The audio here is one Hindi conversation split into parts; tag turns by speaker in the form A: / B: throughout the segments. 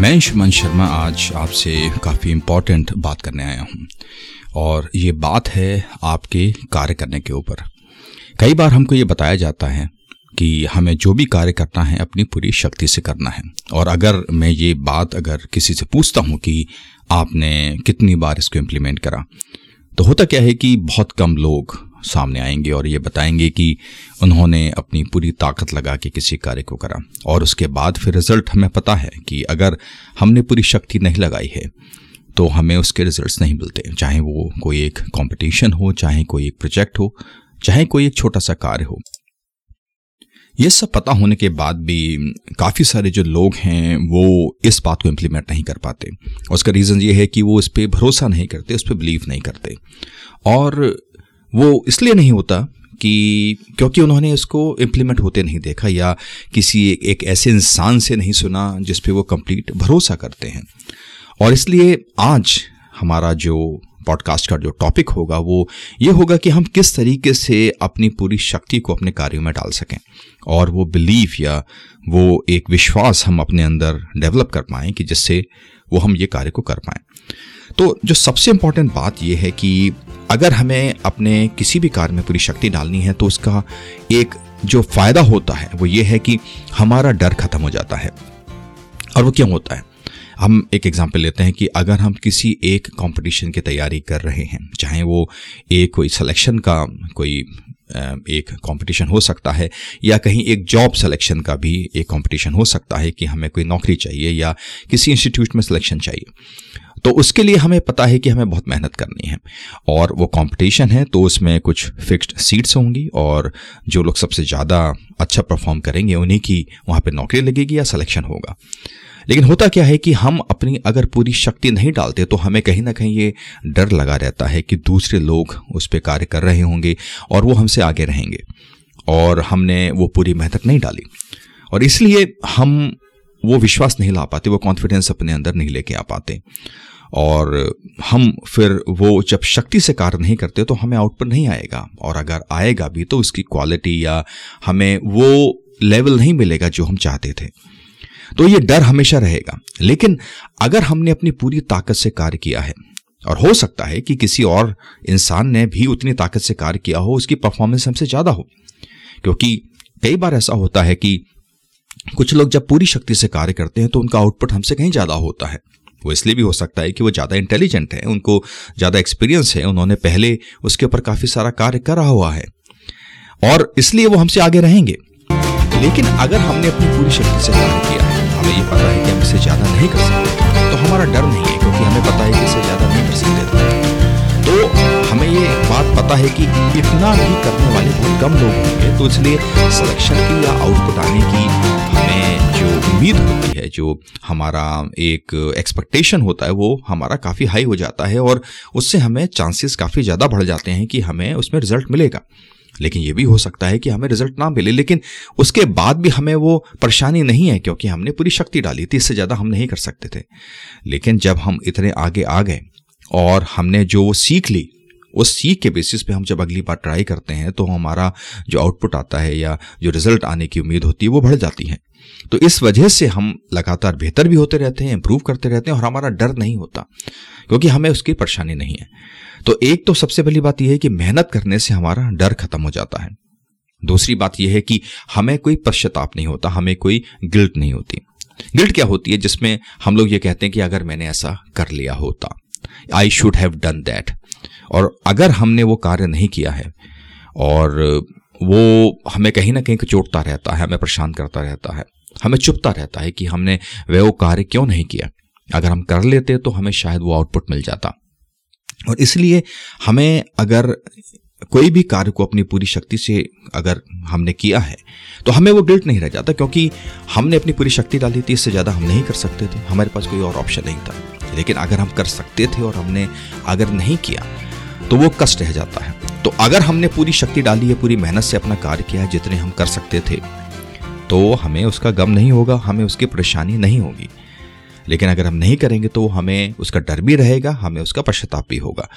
A: मैं शुमन शर्मा आज आपसे काफ़ी इम्पोर्टेंट बात करने आया हूँ। और ये बात है आपके कार्य करने के ऊपर। कई बार हमको ये बताया जाता है कि हमें जो भी कार्य करना है, अपनी पूरी शक्ति से करना है। और अगर मैं ये बात अगर किसी से पूछता हूँ कि आपने कितनी बार इसको इम्प्लीमेंट करा तो होता क्या है कि बहुत कम लोग सामने आएँगे और ये बताएँगे कि उन्होंने अपनी पूरी ताकत लगा के किसी कार्य को करा। और उसके बाद फिर रिज़ल्ट हमें पता है कि अगर हमने पूरी शक्ति नहीं लगाई है तो हमें उसके रिजल्ट्स नहीं मिलते। चाहे वो कोई एक कंपटीशन हो, चाहे कोई एक प्रोजेक्ट हो, चाहे कोई एक छोटा सा कार्य हो। ये सब पता होने के बाद भी काफ़ी सारे जो लोग हैं, वो इस बात को इम्प्लीमेंट नहीं कर पाते। उसका रीज़न ये है कि वो इस पर भरोसा नहीं करते, उस पर बिलीव नहीं करते। और वो इसलिए नहीं होता कि क्योंकि उन्होंने इसको इम्प्लीमेंट होते नहीं देखा या किसी एक, एक ऐसे इंसान से नहीं सुना जिस पे वो कंप्लीट भरोसा करते हैं। और इसलिए आज हमारा जो पॉडकास्ट का जो टॉपिक होगा वो ये होगा कि हम किस तरीके से अपनी पूरी शक्ति को अपने कार्यों में डाल सकें और वो बिलीफ या वो एक विश्वास हम अपने अंदर डेवलप कर पाएँ कि जिससे वो हम ये कार्य को कर पाएँ। तो जो सबसे इंपॉर्टेंट बात यह है कि अगर हमें अपने किसी भी कार्य में पूरी शक्ति डालनी है तो उसका एक जो फ़ायदा होता है, वो ये है कि हमारा डर खत्म हो जाता है। और वो क्यों होता है? हम एक एग्ज़ाम्पल लेते हैं कि अगर हम किसी एक कंपटीशन की तैयारी कर रहे हैं, चाहे वो एक कोई सिलेक्शन का कोई एक कंपटीशन हो सकता है, या कहीं एक जॉब सिलेक्शन का भी एक कंपटीशन हो सकता है कि हमें कोई नौकरी चाहिए या किसी इंस्टीट्यूट में सिलेक्शन चाहिए। तो उसके लिए हमें पता है कि हमें बहुत मेहनत करनी है। और वो कंपटीशन है तो उसमें कुछ फिक्स्ड सीट्स होंगी और जो लोग सबसे ज़्यादा अच्छा परफॉर्म करेंगे, उन्हीं की वहाँ पे नौकरी लगेगी या सिलेक्शन होगा। लेकिन होता क्या है कि हम अपनी अगर पूरी शक्ति नहीं डालते तो हमें कहीं ना कहीं ये डर लगा रहता है कि दूसरे लोग उस पर कार्य कर रहे होंगे और वो हमसे आगे रहेंगे। और हमने वो पूरी मेहनत नहीं डाली। और इसलिए हम वो विश्वास नहीं ला पाते, वो कॉन्फिडेंस अपने अंदर नहीं लेके आ पाते। और हम फिर वो जब शक्ति से कार्य नहीं करते तो हमें आउटपुट नहीं आएगा। और अगर आएगा भी तो उसकी क्वालिटी या हमें वो लेवल नहीं मिलेगा जो हम चाहते थे। तो ये डर हमेशा रहेगा। लेकिन अगर हमने अपनी पूरी ताकत से कार्य किया है, और हो सकता है कि किसी और इंसान ने भी उतनी ताकत से कार्य किया हो, उसकी परफॉर्मेंस हमसे ज़्यादा हो। क्योंकि कई बार ऐसा होता है कि कुछ लोग जब पूरी शक्ति से कार्य करते हैं तो उनका आउटपुट हमसे कहीं ज़्यादा होता है। वो इसलिए भी हो सकता है कि वो ज़्यादा इंटेलिजेंट है, उनको ज़्यादा एक्सपीरियंस है, उन्होंने पहले उसके ऊपर काफ़ी सारा कार्य करा हुआ है। और इसलिए वो हमसे आगे रहेंगे। लेकिन अगर हमने अपनी पूरी शक्ति से कार्य किया, हमें ये पता है कि हम इससे ज़्यादा नहीं कर सकते तो हमारा डर नहीं है, क्योंकि हमें पता है कि इससे ज़्यादा नहीं कर सकते। तो हमें ये बात पता है कि इतना भी करने वाले बहुत कम लोग होंगे तो इसलिए सिलेक्शन की या आउटपुट आने की उम्मीद होती है, जो हमारा एक एक्सपेक्टेशन होता है, वो हमारा काफ़ी हाई हो जाता है और उससे हमें चांसेस काफ़ी ज़्यादा बढ़ जाते हैं कि हमें उसमें रिज़ल्ट मिलेगा। लेकिन ये भी हो सकता है कि हमें रिज़ल्ट ना मिले, लेकिन उसके बाद भी हमें वो परेशानी नहीं है, क्योंकि हमने पूरी शक्ति डाली थी, इससे ज़्यादा हम नहीं कर सकते थे। लेकिन जब हम इतने आगे आ गए और हमने जो सीख ली, उस सीख के बेसिस पे हम जब अगली बार ट्राई करते हैं तो हमारा जो आउटपुट आता है या जो रिज़ल्ट आने की उम्मीद होती है, वो बढ़ जाती है। तो इस वजह से हम लगातार बेहतर भी होते रहते हैं इंप्रूव करते रहते हैं और हमारा डर नहीं होता, क्योंकि हमें उसकी परेशानी नहीं है। तो एक तो सबसे पहली बात यह है कि मेहनत करने से हमारा डर खत्म हो जाता है। दूसरी बात यह है कि हमें कोई पश्चाताप नहीं होता, हमें कोई गिल्ट नहीं होती। गिल्ट क्या होती है जिसमें हम लोग ये कहते हैं कि अगर मैंने ऐसा कर लिया होता I should have done that और अगर हमने वो कार्य नहीं किया है, और वो हमें कहीं ना कहीं चोटता रहता है, हमें परेशान करता रहता है, हमें चुपता रहता है कि हमने वह वो कार्य क्यों नहीं किया। अगर हम कर लेते तो हमें शायद वो आउटपुट मिल जाता। और इसलिए हमें अगर कोई भी कार्य को अपनी पूरी शक्ति से अगर हमने किया है तो हमें वो गिल्ट नहीं रह जाता क्योंकि हमने अपनी पूरी शक्ति डाली थी, इससे ज़्यादा हम नहीं कर सकते थे। हमारे पास कोई और ऑप्शन नहीं था। लेकिन अगर हम कर सकते थे और हमने अगर नहीं किया तो वो कष्ट रह जाता है। तो अगर हमने पूरी शक्ति डाली है, पूरी मेहनत से अपना कार्य किया है, जितने हम कर सकते थे तो हमें उसका गम नहीं होगा, हमें उसकी परेशानी नहीं होगी। लेकिन अगर हम नहीं करेंगे तो हमें उसका डर भी रहेगा, हमें उसका पश्चाताप भी होगा।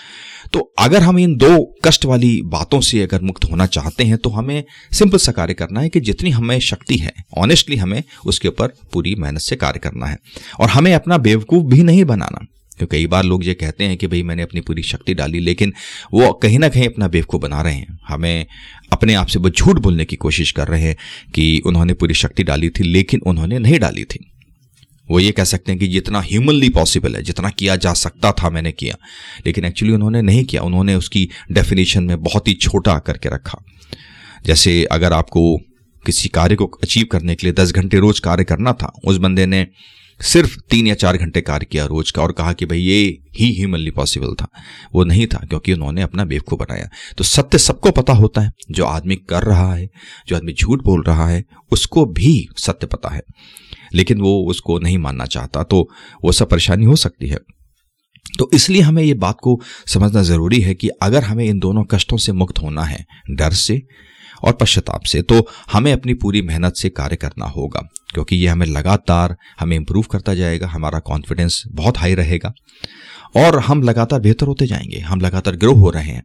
A: तो अगर हम इन दो कष्ट वाली बातों से अगर मुक्त होना चाहते हैं तो हमें सिंपल सा कार्य करना है कि जितनी हमें शक्ति है ऑनेस्टली हमें उसके ऊपर पूरी मेहनत से कार्य करना है। और हमें अपना बेवकूफ़ भी नहीं बनाना। क्योंकि कई बार लोग ये कहते हैं कि भाई मैंने अपनी पूरी शक्ति डाली, लेकिन वो कहीं ना कहीं अपना बेवकूफ़ बना रहे हैं। हमें अपने आप से वो झूठ बोलने की कोशिश कर रहे हैं कि उन्होंने पूरी शक्ति डाली थी, लेकिन उन्होंने नहीं डाली थी। वो ये कह सकते हैं कि जितना ह्यूमनली पॉसिबल है, जितना किया जा सकता था मैंने किया, लेकिन एक्चुअली उन्होंने नहीं किया। उन्होंने उसकी डेफिनेशन में बहुत ही छोटा करके रखा। जैसे अगर आपको किसी कार्य को अचीव करने के लिए दस घंटे रोज कार्य करना था, उस बंदे ने सिर्फ़ तीन या चार घंटे कार्य किया रोज का और कहा कि भाई ये ही ह्यूमनली पॉसिबल था। वो नहीं था, क्योंकि उन्होंने अपना बेवकूफ़ बनाया। तो सत्य सबको पता होता है। जो आदमी कर रहा है, जो आदमी झूठ बोल रहा है, उसको भी सत्य पता है। लेकिन वो उसको नहीं मानना चाहता तो वो सब परेशानी हो सकती है। तो इसलिए हमें ये बात को समझना ज़रूरी है कि अगर हमें इन दोनों कष्टों से मुक्त होना है, डर से और पश्चाताप से तो हमें अपनी पूरी मेहनत से कार्य करना होगा, क्योंकि ये हमें लगातार हमें इम्प्रूव करता जाएगा, हमारा कॉन्फिडेंस बहुत हाई रहेगा, और हम लगातार बेहतर होते जाएँगे, हम लगातार ग्रो हो रहे हैं,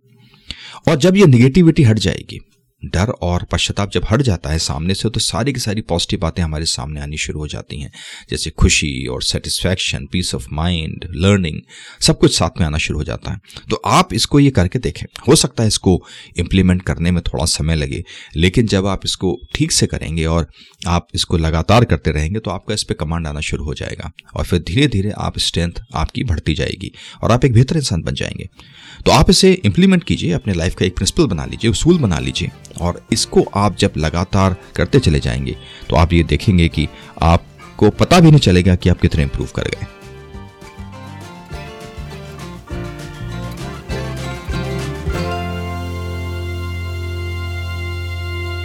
A: और जब ये निगेटिविटी हट जाएगी डर और पश्चाताप जब हट जाता है सामने से तो सारी की सारी पॉजिटिव बातें हमारे सामने आनी शुरू हो जाती हैं। जैसे खुशी और satisfaction peace of mind learning सब कुछ साथ में आना शुरू हो जाता है। तो आप इसको ये करके देखें। हो सकता है इसको इम्प्लीमेंट करने में थोड़ा समय लगे, लेकिन जब आप इसको ठीक से करेंगे और आप इसको लगातार करते रहेंगे तो आपका इस पर कमांड आना शुरू हो जाएगा और फिर धीरे धीरे आप स्ट्रेंथ आपकी बढ़ती जाएगी और आप एक बेहतर इंसान बन जाएँगे। तो आप इसे इम्प्लीमेंट कीजिए, अपने लाइफ का एक प्रिंसिपल बना लीजिए, उसूल बना लीजिए और इसको आप जब लगातार करते चले जाएँगे तो आप ये देखेंगे कि आपको पता भी नहीं चलेगा कि आप कितने इंप्रूव कर गए।